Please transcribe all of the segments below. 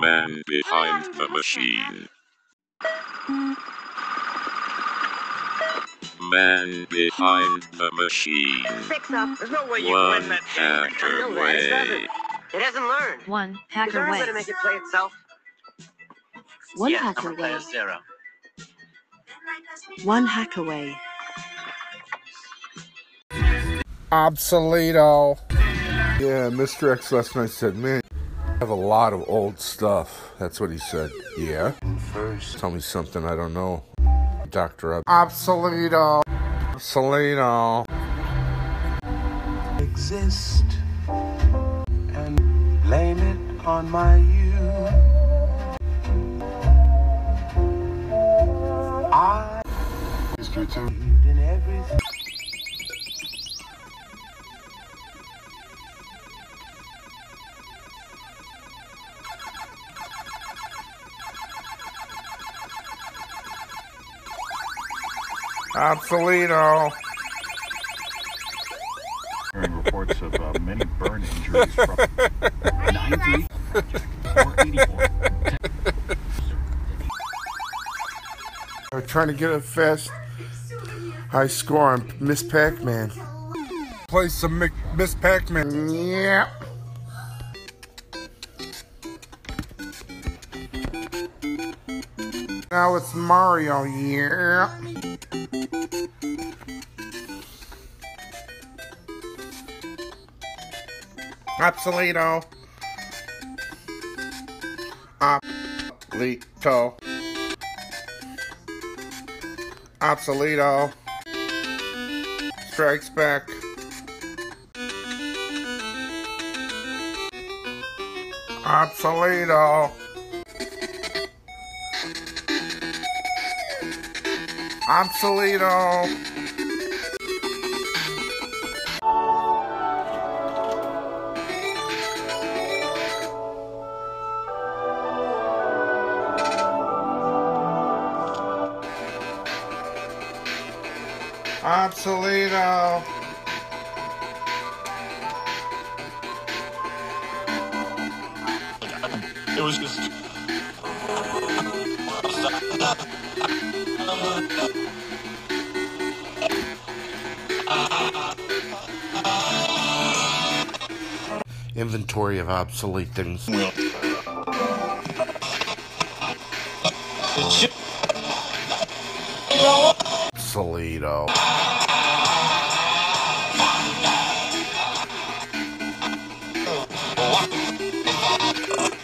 Man behind the machine. Man behind the machine. Six up. There's no way you One win that game. hacker way. It doesn't. way. It hasn't learned. One Is hacker there a way way. to make it play itself? One yeah, hacker number plate way. zero. One hack away. Obsoleto. Yeah, Mr. X last night said, man, I have a lot of old stuff. That's what he said. Yeah? First. Tell me something I don't know. Dr. Ob- Obsoleto. Obsoleto. exist and blame it on my youth. I believed in everything. Obsoleto. Hearing reports of uh, many burn injuries from 90 or 84. I'm trying to get a fast high score on Ms. Pac-Man. Play some Mick- Ms. Pac-Man. Yeah. Now it's Mario. Yeah. Obsoleto. Obsoleto. Obsoleto. Strikes back. Obsoleto. Obsoleto. Inventory of obsolete things. Obsoleto.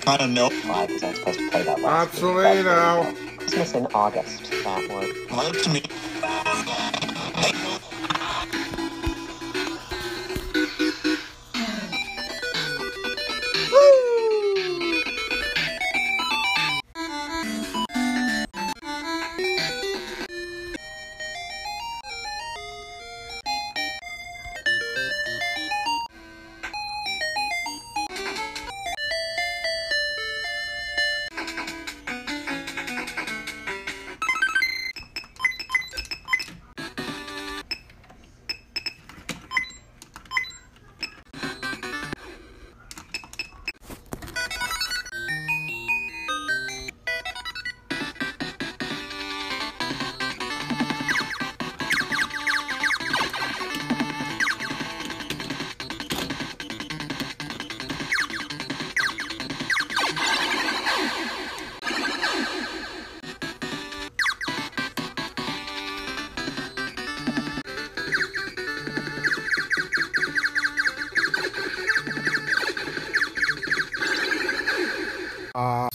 I don't know. Why was I supposed to play that last week? Obsoleto. Christmas in August. That one. Well, to me.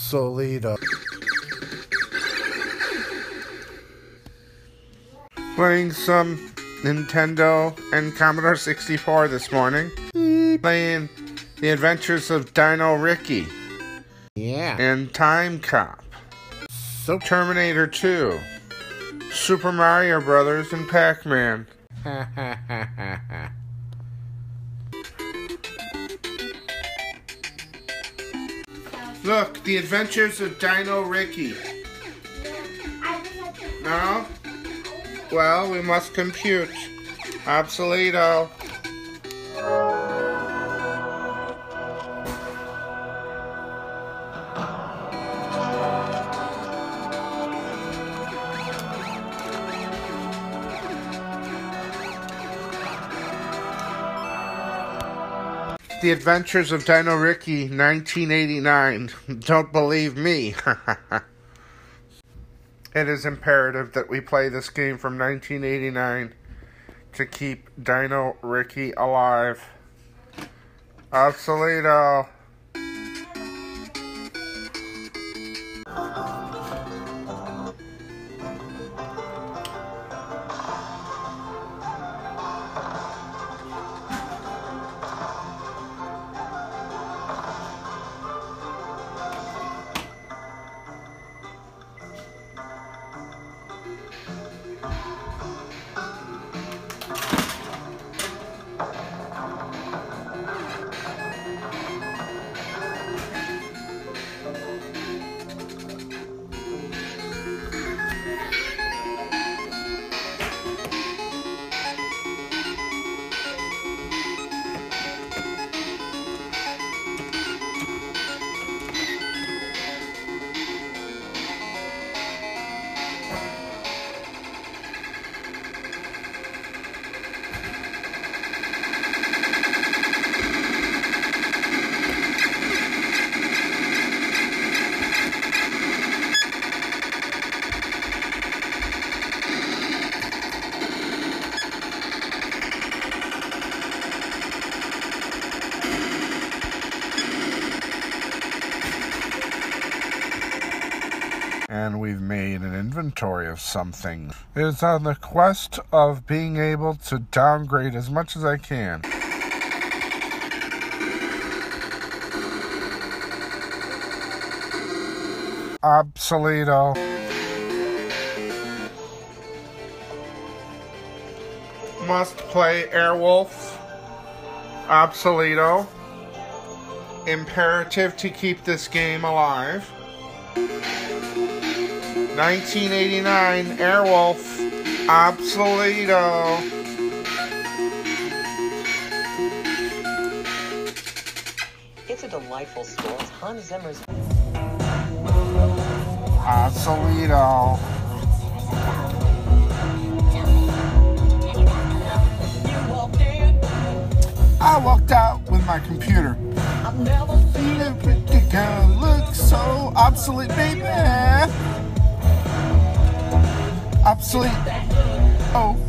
Obsoleto. Playing some Nintendo and Commodore 64 this morning. Mm. Playing The Adventures of Dino Riki. Yeah. And Timecop. So Terminator 2. Super Mario Brothers and Pac-Man. Look, The Adventures of Dino Riki. No? Well, we must compute. Obsoleto. The Adventures of Dino Riki, 1989. Don't believe me. it is imperative that we play this game from 1989 to keep Dino Riki alive. Obsoleto. Inventory of something. It is on the quest of being able to downgrade as much as I can. Obsoleto. Must play Airwolf. Obsoleto. Imperative to keep this game alive. 1989 Airwolf Obsoleto. It's a delightful store. It's Hans Zimmer's. Obsoleto. I walked out with my computer. I've never seen a pretty girl look so obsolete, baby. Obsolete. Oh.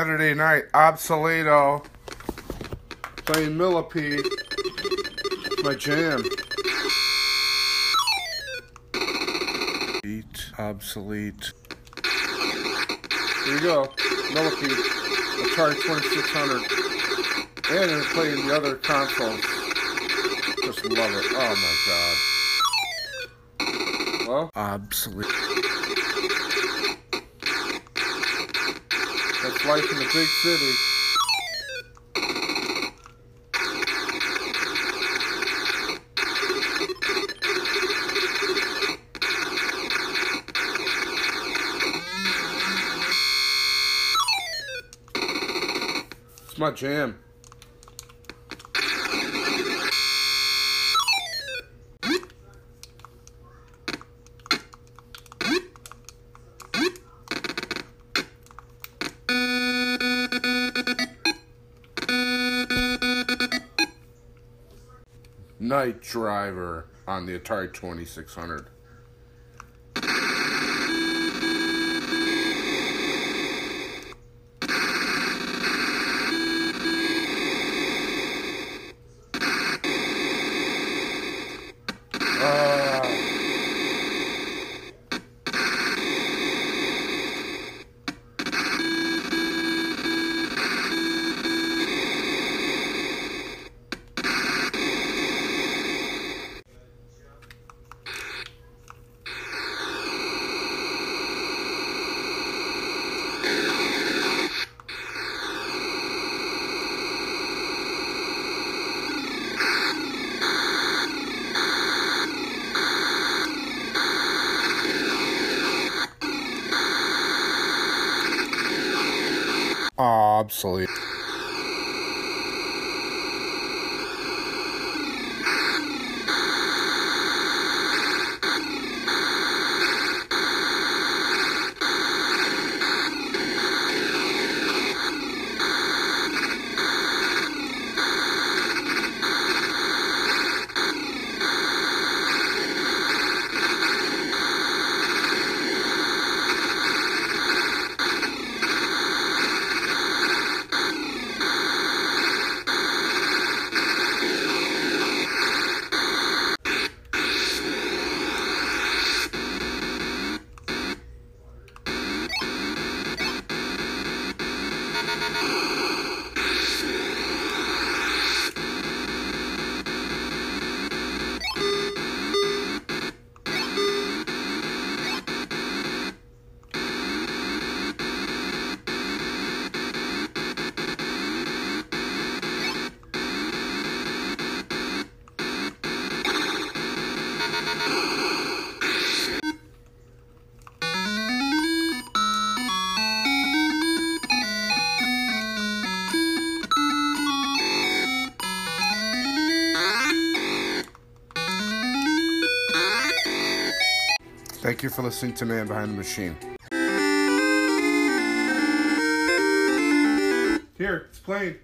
Saturday night, Obsoleto. Playing Millipede. My jam. Eat, obsolete. Here you go. Millipede. Atari 2600. And I'm playing the other consoles. Just love it. Oh my god. Well, obsolete. That's life in the big city. It's my jam. Night Driver on the Atari 2600. obsolete. Thank you for listening to Man Behind the Machine. Here, it's playing.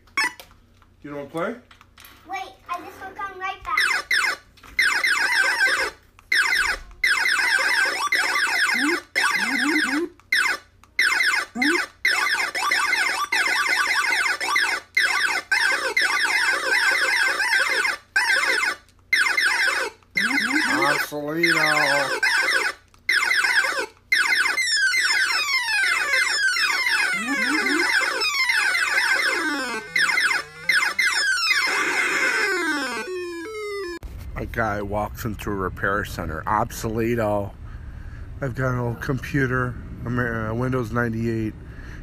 You don't want to play? Into a repair center. Obsoleto. I've got an old computer, uh, Windows 98,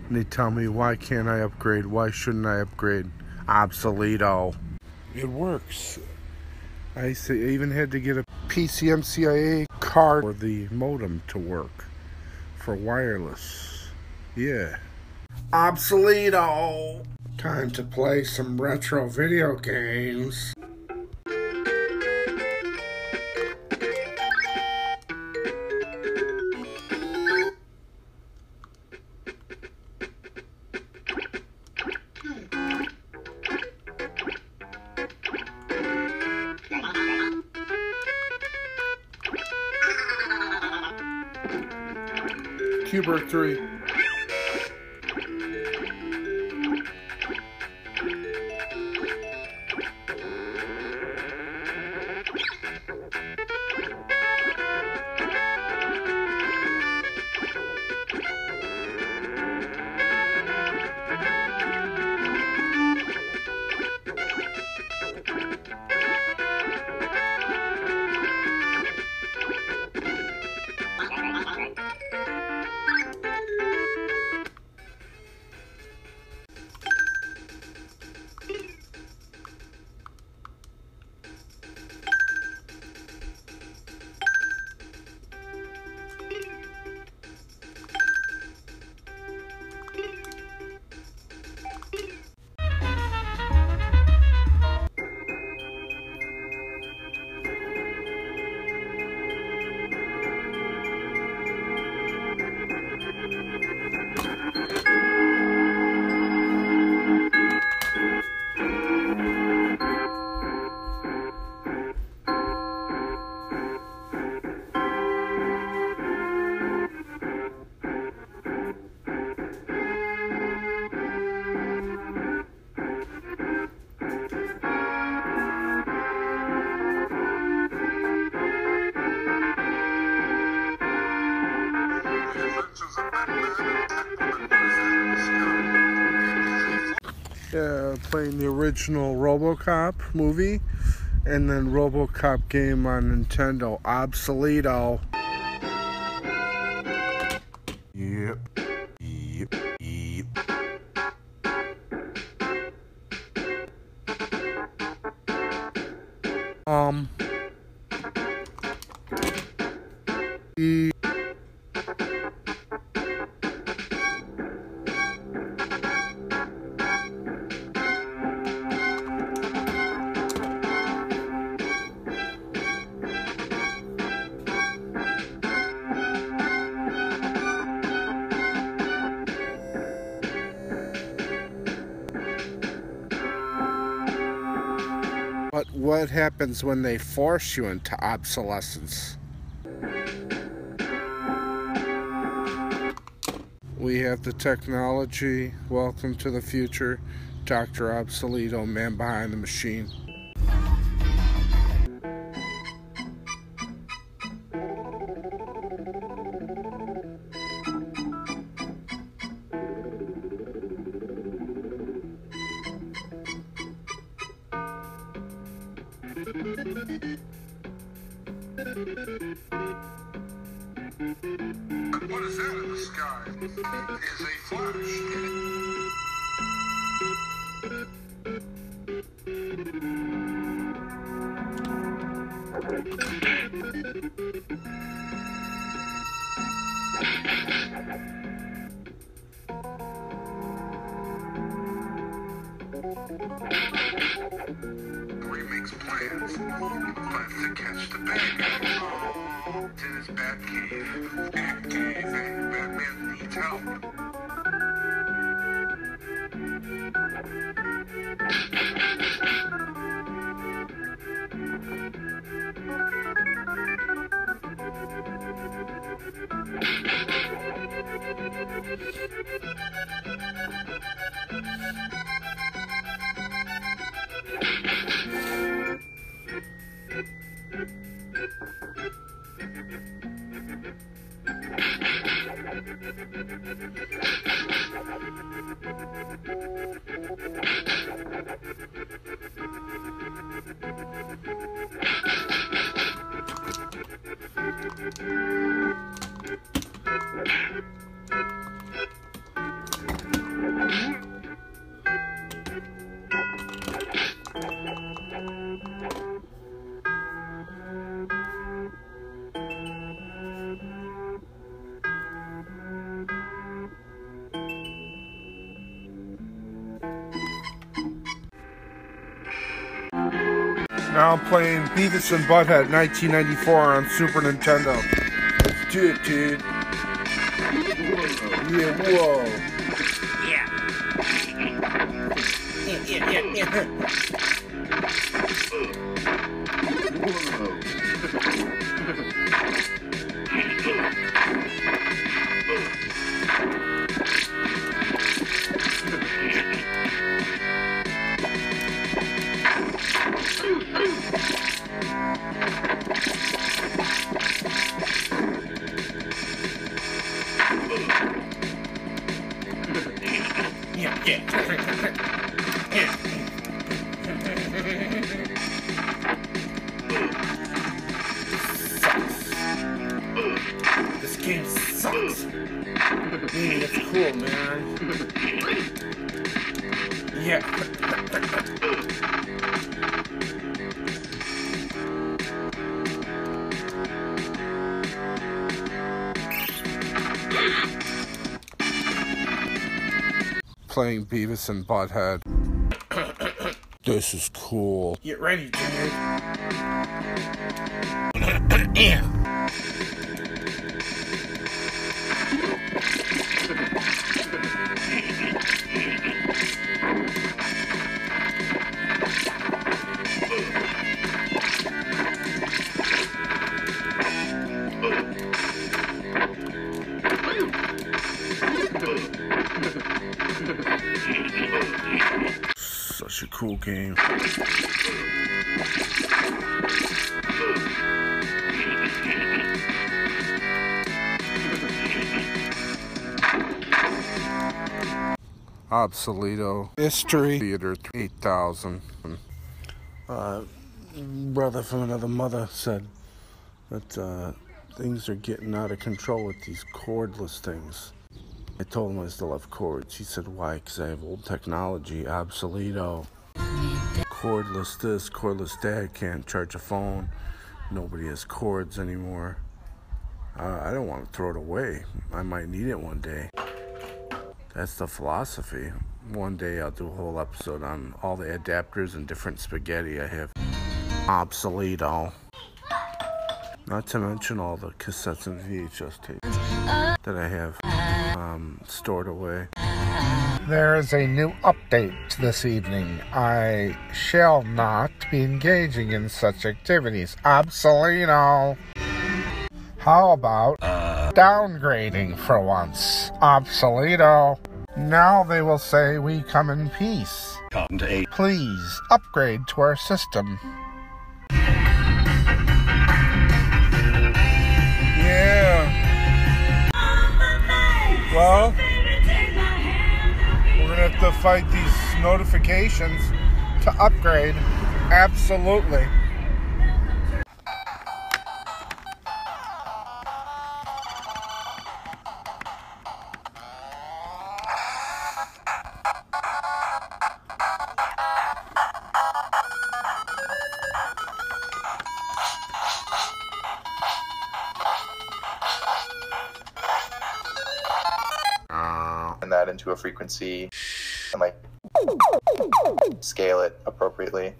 and they tell me, why can't I upgrade? Why shouldn't I upgrade? Obsoleto. It works. I even had to get a PCMCIA card for the modem to work for wireless. Yeah. Obsoleto. Time to play some retro video games. Q*bert 3. Playing the original RoboCop movie, and then RoboCop game on Nintendo. Obsoleto. Happens when they force you into obsolescence? We have the technology. Welcome to the future. Dr. Obsoleto, man behind the machine. I'm playing Beavis and Butthead 1994 on Super Nintendo. Let's do it, dude. Yeah, whoa. This game sucks. Mm, it's cool, man. Yeah. Playing Beavis and Butthead. this is cool. Get ready, dude. Obsoleto. History. Theater 8000. Uh, brother from another mother said that uh, things are getting out of control with these cordless things. I told him I still have cords. He said, why? Because I have old technology, obsoleto. Cordless this, cordless that, can't charge a phone. Nobody has cords anymore. Uh, I don't want to throw it away. I might need it one day. That's the philosophy. One day I'll do a whole episode on all the adapters and different spaghetti I have. Obsoleto. Not to mention all the cassettes and VHS tapes that I have um, stored away. There is a new update this evening. I shall not be engaging in such activities. Obsolino. How about downgrading for once? Obsolito. Now they will say we come in peace. Come to eight. Please upgrade to our system. Yeah. Well, we're gonna have to fight these notifications to upgrade. Absolutely. Into a frequency and like scale it appropriately.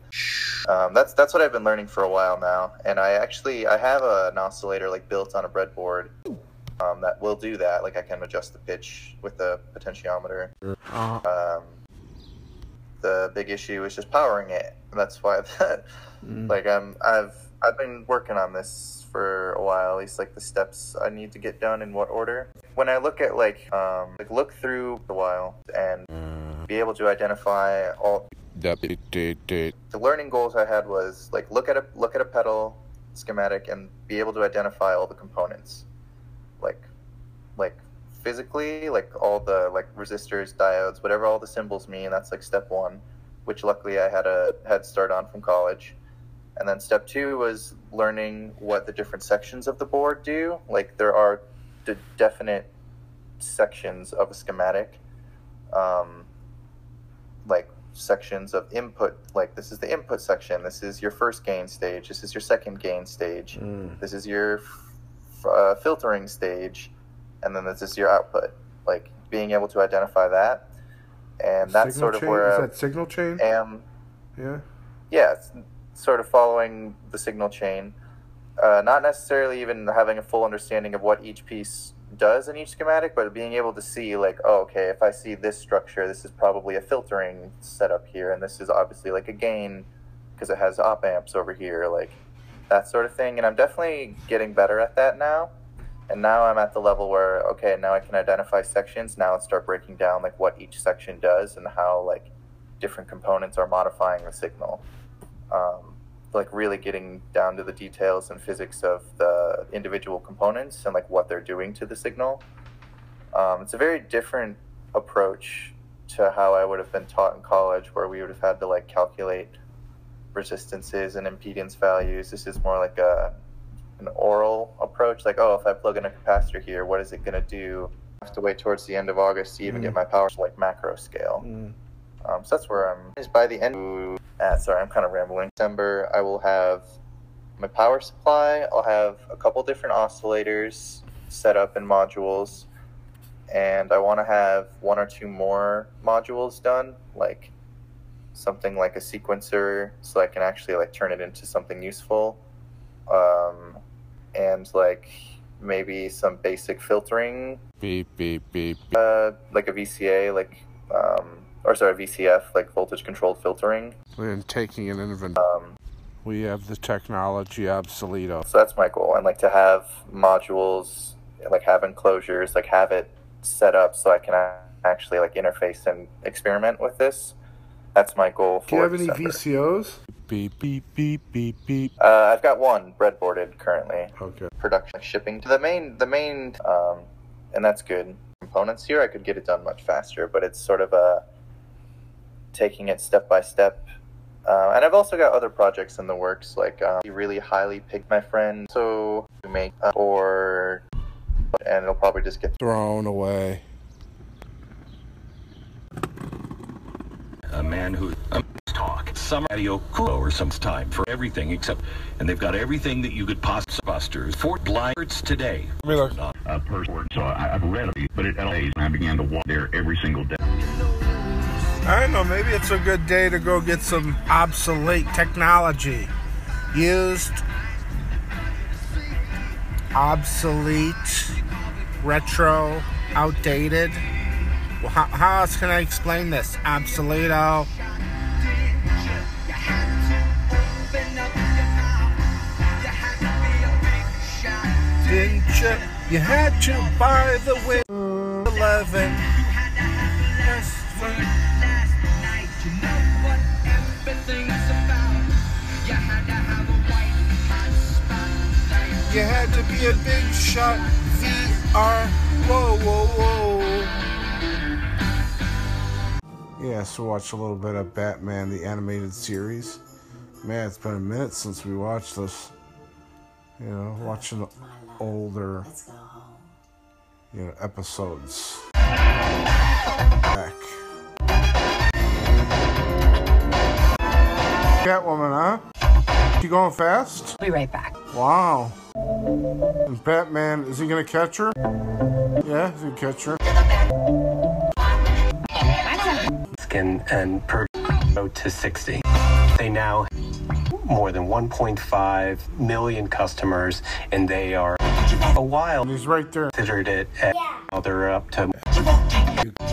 Um, that's that's what I've been learning for a while now, and I actually I have a, an oscillator like built on a breadboard um, that will do that. Like I can adjust the pitch with the potentiometer. Um, the big issue is just powering it. And that's why that like I'm I've I've been working on this for a while. At least like the steps I need to get done in what order. When I look at like um like look through a while and be able to identify all the learning goals I had was like look at a look at a pedal schematic and be able to identify all the components, like like physically, like all the like resistors, diodes, whatever all the symbols mean. That's like step one, which luckily I had a head start on from college. And then step two was learning what the different sections of the board do. Like there are de- definite sections of a schematic. Um, like sections of input like this is the input section this is your first gain stage this is your second gain stage this is your f- uh, filtering stage and then this is your output like being able to identify that and that's Signal sort of chain? where Is that signal chain? am Yeah. yeah, sort of following the signal chain, uh, not necessarily even having a full understanding of what each piece does in each schematic, but being able to see like, oh, okay, if I see this structure, this is probably a filtering setup here, and this is obviously like a gain because it has op amps over here, like that sort of thing. And I'm definitely getting better at that now. And now I'm at the level where okay, now I can identify sections. Now let's start breaking down like what each section does and how like different components are modifying the signal. Um, like really getting down to the details and physics of the individual components and like what they're doing to the signal. Um, it's a very different approach to how I would have been taught in college, where we would have had to like calculate resistances and impedance values. This is more like a an oral approach, like oh, if I plug in a capacitor here, what is it going to do? I have to wait towards the end of August to even get my power to like macro scale. Um, so that's where I'm. Is by the end. Uh, sorry, I'm kind of rambling. December, I will have my power supply. I'll have a couple different oscillators set up in modules, and I want to have one or two more modules done, like something like a sequencer, so I can actually like turn it into something useful, um, and like maybe some basic filtering Beep beep beep. uh, like a VCA, like, um, or sorry, VCF, like voltage controlled filtering. And taking an inventory. Um, We have the technology obsoleto. so that's my goal, and like to have modules, like have enclosures, like have it set up so I can actually like interface and experiment with this. That's my goal for Do you have any VCOs? Beep beep beep beep beep. Uh, I've got one breadboarded currently. Okay. Production shipping to the main, the main, um, and that's good. Components here, I could get it done much faster, but it's sort of a taking it step by step. Uh, and I've also got other projects in the works, like um, really highly picked my friend, so to make uh, or and it'll probably just get Thrown away. A man who um, talk some radio Kuro or some time for everything except, and they've got everything that you could possibly busters for blinders today. Let me look. Not a person. So I, I've read it, but it and I began to walk there every single day. I don't know, maybe it's a good day to go get some obsolete technology. Used, obsolete, retro, outdated. how, how else can I explain this? Absoluto. Oh. Didn't you? You had to buy the win 11. You had to be a big shot VR. Whoa, whoa, whoa. Yeah, so watch a little bit of Batman the animated series. Man, it's been a minute since we watched this. You know, watching older you know episodes. Back. Catwoman, huh? You going fast? Be right back. Wow. And Batman, is he gonna catch her? Yeah, he's gonna catch her. Skin and per to 60. They now more than 1.5 million customers, and they are a while. He's right there. Considered it. At, now they're up to.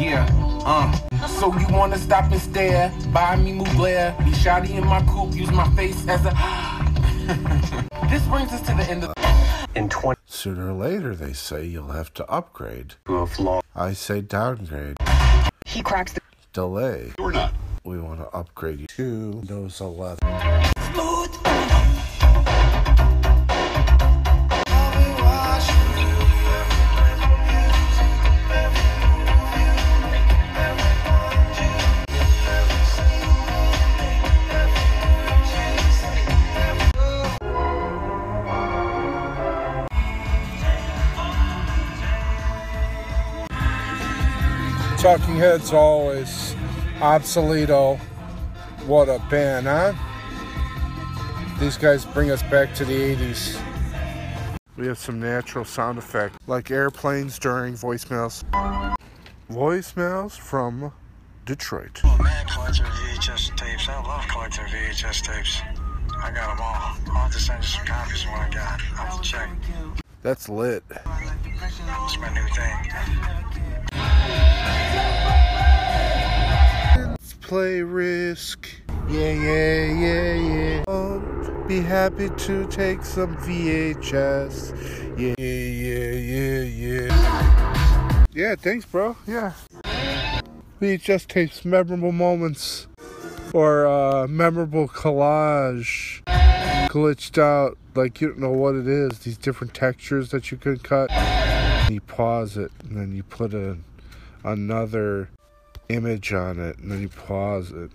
Yeah, uh. So you wanna stop and stare? Buy me Mugler. Be shoddy in my coupe. Use my face as a. this brings us to the end of. In 20. Sooner or later, they say you'll have to upgrade. Of law. I say downgrade. He cracks the. Delay. Or not. We want to upgrade you to Windows 11. Talking Heads always. Obsoleto. Oh, what a band, huh? These guys bring us back to the 80s. We have some natural sound effect, like airplanes during voicemails. Voicemails from Detroit. Oh man, collecting VHS tapes. I love collecting VHS tapes. I got them all. I'll have to send you some copies of what I got. I'll check. That's lit. It's my new thing. Let's play Risk. Yeah, yeah, yeah, yeah. Oh, be happy to take some VHS. Yeah, yeah, yeah, yeah. Yeah, thanks, bro. Yeah. VHS tapes, memorable moments, or uh, memorable collage. Glitched out, like you don't know what it is. These different textures that you can cut. You pause it, and then you put a, another image on it, and then you pause it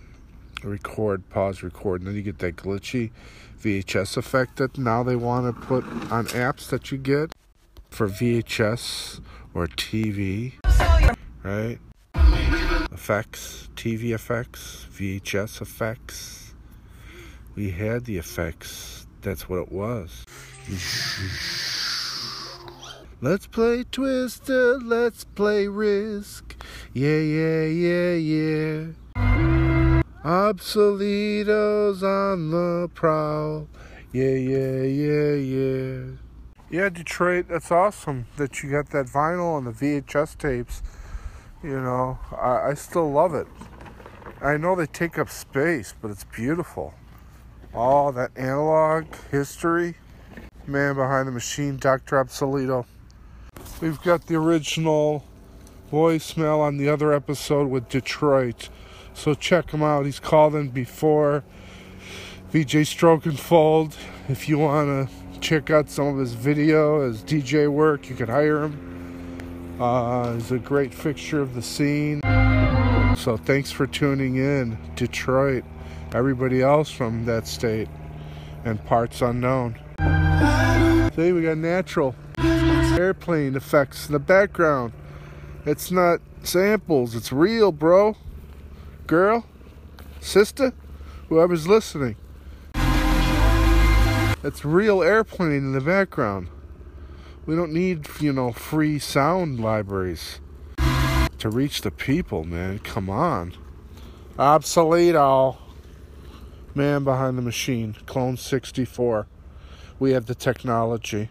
record, pause, record, and then you get that glitchy VHS effect that now they want to put on apps that you get for VHS or TV, right? Effects, TV effects, VHS effects. We had the effects. That's what it was. Let's play Twister. Let's play Risk. Yeah, yeah, yeah, yeah. Obsoletos on the prowl. Yeah, yeah, yeah, yeah. Yeah, Detroit, that's awesome that you got that vinyl and the VHS tapes. You know, I, I still love it. I know they take up space, but it's beautiful. All that analog history. Man behind the machine, Dr. Obsoleto. We've got the original voicemail on the other episode with Detroit. So check him out. He's called in before. VJ Stroke and Fold. If you want to check out some of his video, his DJ work, you could hire him. Uh, he's a great fixture of the scene. So thanks for tuning in, Detroit. Everybody else from that state and parts unknown. See, we got natural airplane effects in the background. It's not samples, it's real, bro girl, sister, whoever's listening. It's real airplane in the background. We don't need, you know, free sound libraries to reach the people, man. Come on. Obsoleto. Man behind the machine. Clone 64. We have the technology.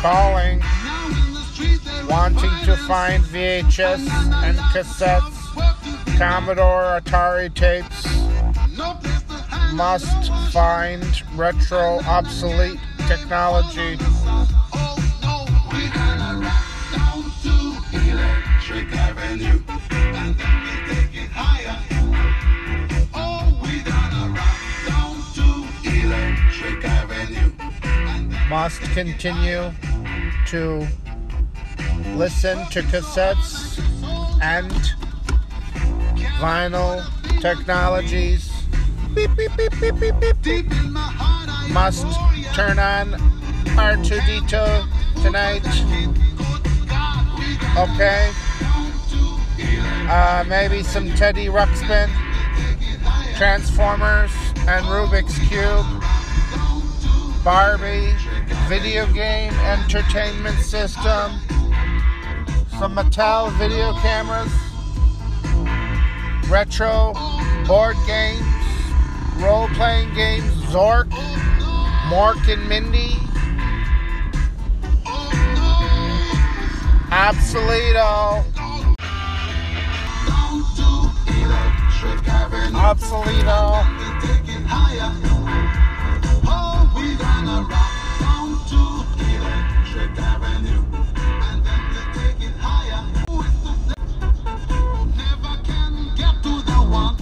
calling, wanting to find VHS and cassettes, Commodore Atari tapes. Must find retro obsolete technology. Must continue to listen to cassettes and vinyl technologies. Beep, beep, beep. Must turn on R2D2 tonight. Okay. Uh, maybe some Teddy Ruxpin, Transformers, and Rubik's Cube. Barbie, video game entertainment system, some Mattel video cameras, retro board games, role playing games, Zork, Mork and Mindy, Obsoleto, Obsoleto. Gonna rock down to Electric Avenue. And then we take it higher. Never can get to the one.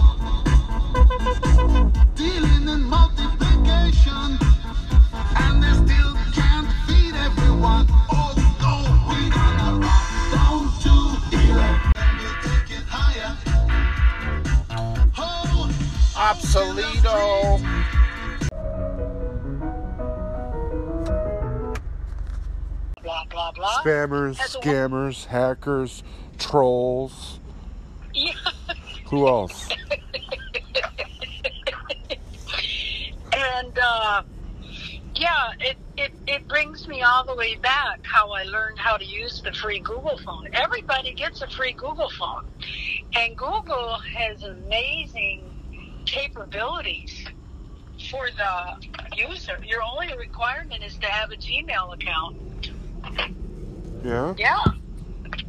Dealing in multiplication. And they still can't feed everyone. Oh no, we gonna rock down to Electric. And we take it higher. Oh, Obsoleto. Spammers, Has a wo- scammers, hackers, trolls. Yeah. Who else? and uh, yeah, it, it it brings me all the way back how I learned how to use the free Google phone. Everybody gets a free Google phone, and Google has amazing capabilities for the user. Your only requirement is to have a Gmail account. Yeah? Yeah.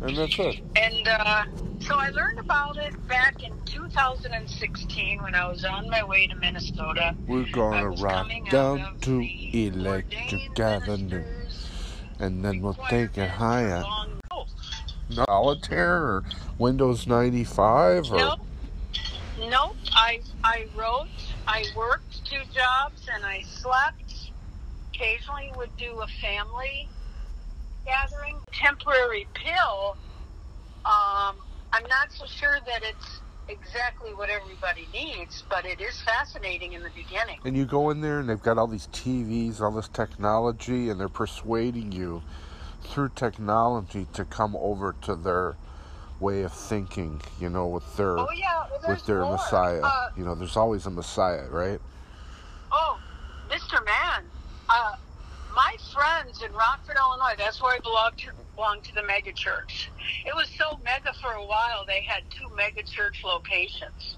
And that's it. And uh, so I learned about it back in 2016 when I was on my way to Minnesota. We're gonna rock down to Electric Avenue. And then we'll take it higher. No, Solitaire or Windows 95 or. Nope. Nope. I I wrote. I worked two jobs and I slept. Occasionally would do a family gathering. Temporary pill. Um, I'm not so sure that it's exactly what everybody needs, but it is fascinating in the beginning. And you go in there and they've got all these TVs, all this technology, and they're persuading you through technology to come over to their way of thinking, you know, with their Oh, yeah, well, with their more. messiah. Uh, you know, there's always a messiah, right? Oh, Mr. Man, uh, my friends in Rockford, Illinois, that's where I belong to, belong to the mega church. It was so mega for a while, they had two mega church locations.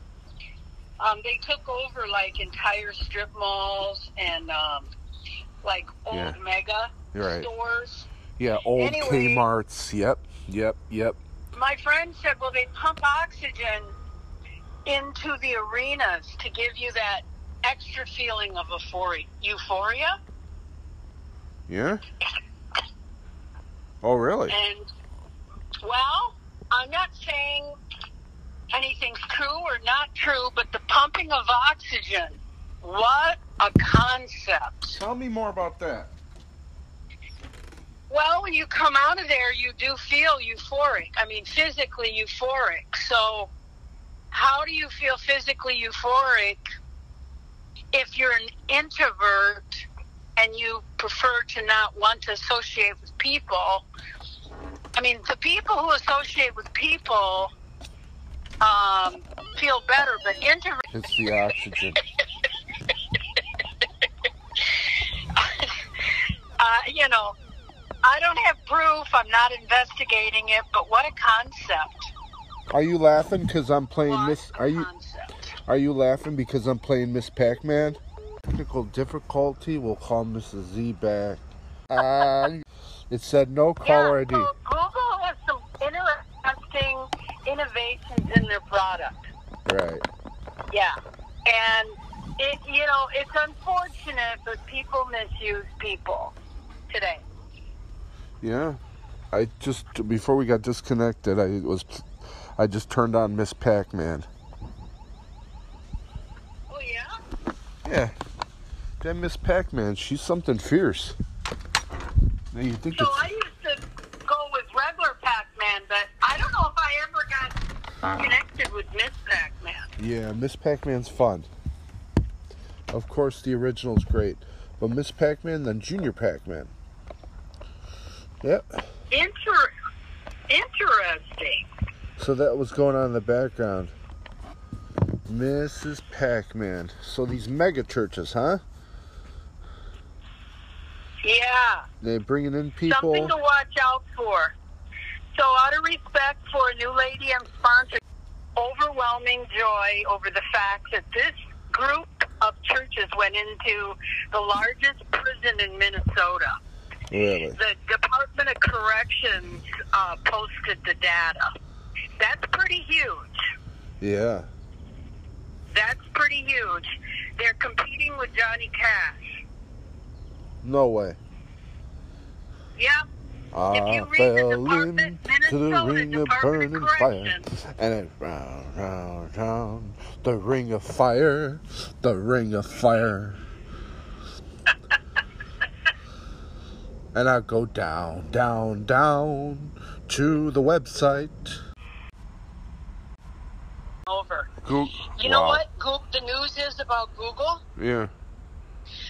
Um, they took over like entire strip malls and um, like old Yeah. mega right. stores. Yeah, old Anyway. Kmart's. Yep, yep, yep. My friend said, well, they pump oxygen into the arenas to give you that extra feeling of euphoria. Yeah. Oh, really? And, well, I'm not saying anything's true or not true, but the pumping of oxygen, what a concept. Tell me more about that. Well, when you come out of there, you do feel euphoric. I mean, physically euphoric. So, how do you feel physically euphoric if you're an introvert and you prefer to not want to associate with people? I mean, the people who associate with people um, feel better, but introverts. It's the oxygen. uh, you know, I don't have proof. I'm not investigating it, but what a concept. Are you laughing because I'm playing Miss? Are you? Are you laughing because I'm playing Ms. Pac-Man? Technical difficulty. We'll call Mrs. Z back. Uh, it said no caller ID. Google has some interesting innovations in their product. Right. Yeah. And it you know, it's unfortunate but people misuse people today. Yeah. I just before we got disconnected, I was I just turned on Ms. Pac-Man. Oh yeah? Yeah. That Ms. Pac-Man, she's something fierce. Now you think So it's I used to go with regular Pac-Man, but I don't know if I ever got connected with Ms. Pac-Man. Yeah, Ms. Pac-Man's fun. Of course, the original's great, but Ms. Pac-Man, then Junior Pac-Man. Yep. Inter- interesting. So that was going on in the background. Mrs. Pac-Man. So these mega churches, huh? Yeah. They bringing in people. Something to watch out for. So, out of respect for a new lady I'm sponsoring, overwhelming joy over the fact that this group of churches went into the largest prison in Minnesota. Really? The Department of Corrections uh, posted the data. That's pretty huge. Yeah. That's pretty huge. They're competing with Johnny Cash. No way. Yep. I you read the fell Department- into the Minnesota ring of Department of burning fire, and it round, round, round, the ring of fire, the ring of fire. and I go down, down, down to the website. Over. Google. You know what Goog the news is about Google? Yeah,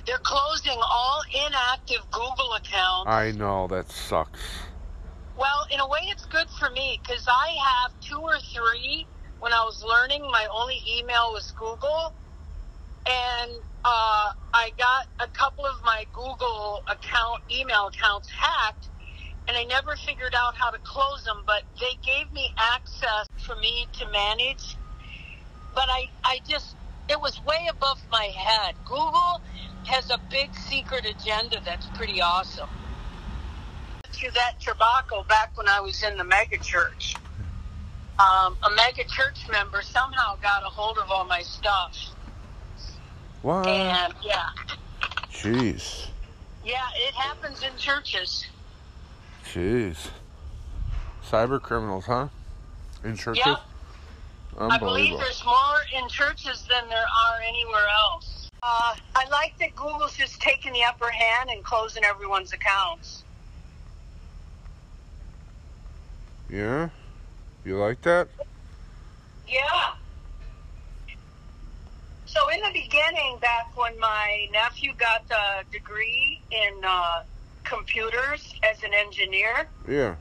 They're closing all inactive Google accounts. I know that sucks. Well, in a way, it's good for me because I have two or three. When I was learning, my only email was Google, and uh, I got a couple of my Google account email accounts hacked, and I never figured out how to close them. But they gave me access for me to manage. But I, I just, it was way above my head. Google has a big secret agenda that's pretty awesome to that tobacco back when I was in the mega church. Um, a mega church member somehow got a hold of all my stuff. What? And yeah, Jeez, yeah, it happens in churches. jeez. Cyber criminals, huh? In churches? Yep. I believe there's more in churches than there are anywhere else. Uh, I like that Google's just taking the upper hand and closing everyone's accounts. Yeah? You like that? Yeah. So in the beginning, back when my nephew got the degree in uh, computers as an engineer, Yeah.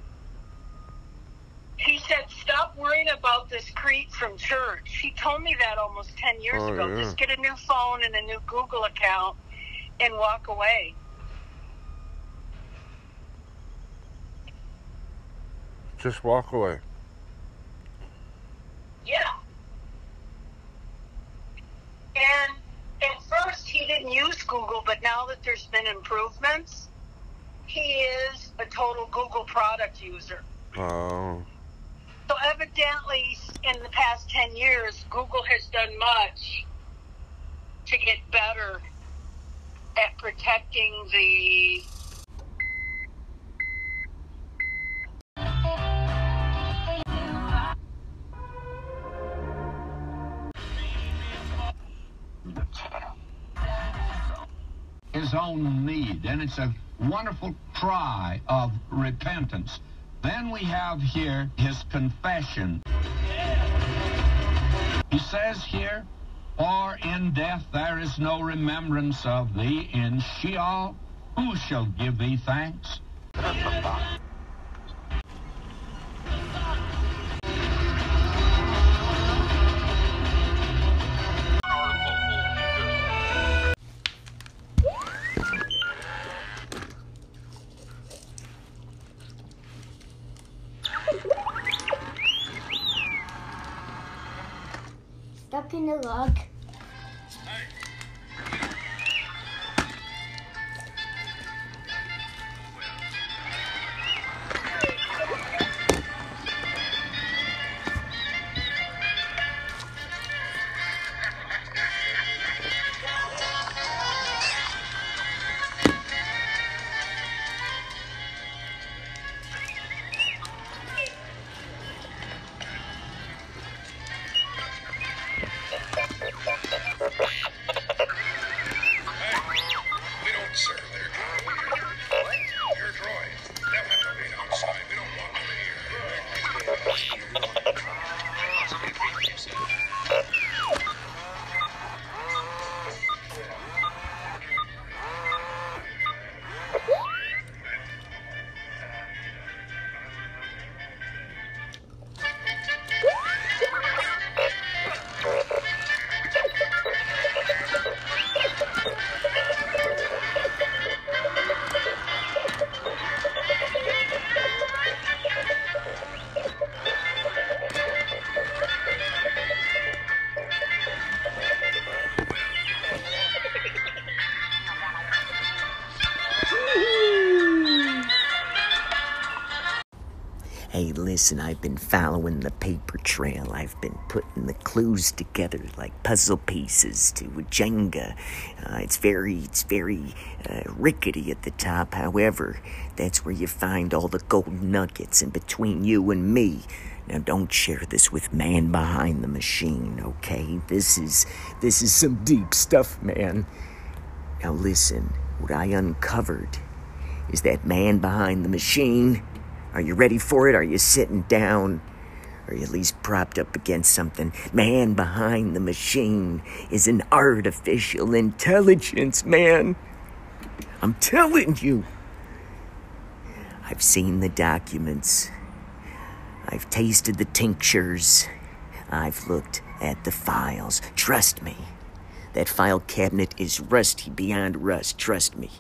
He said, "Stop worrying about this creep from church." He told me that almost ten years Oh, ago. yeah. Just get a new phone and a new Google account, and walk away. Just walk away. Yeah. And at first he didn't use Google, but now that there's been improvements, he is a total Google product user. Oh. So evidently, in the past 10 years, Google has done much to get better at protecting the his own need, and it's a wonderful cry of repentance. Then we have here his confession. He says here, For in death there is no remembrance of thee. In Sheol, who shall give thee thanks? Stop talking Listen, I've been following the paper trail. I've been putting the clues together like puzzle pieces to a Jenga. Uh, it's very, it's very uh, rickety at the top. However, that's where you find all the gold nuggets. And between you and me, now don't share this with man behind the machine, okay? This is, this is some deep stuff, man. Now listen, what I uncovered is that man behind the machine. Are you ready for it? Are you sitting down? Or at least propped up against something? Man behind the machine is an artificial intelligence, man. I'm telling you. I've seen the documents. I've tasted the tinctures. I've looked at the files. Trust me. That file cabinet is rusty beyond rust. Trust me.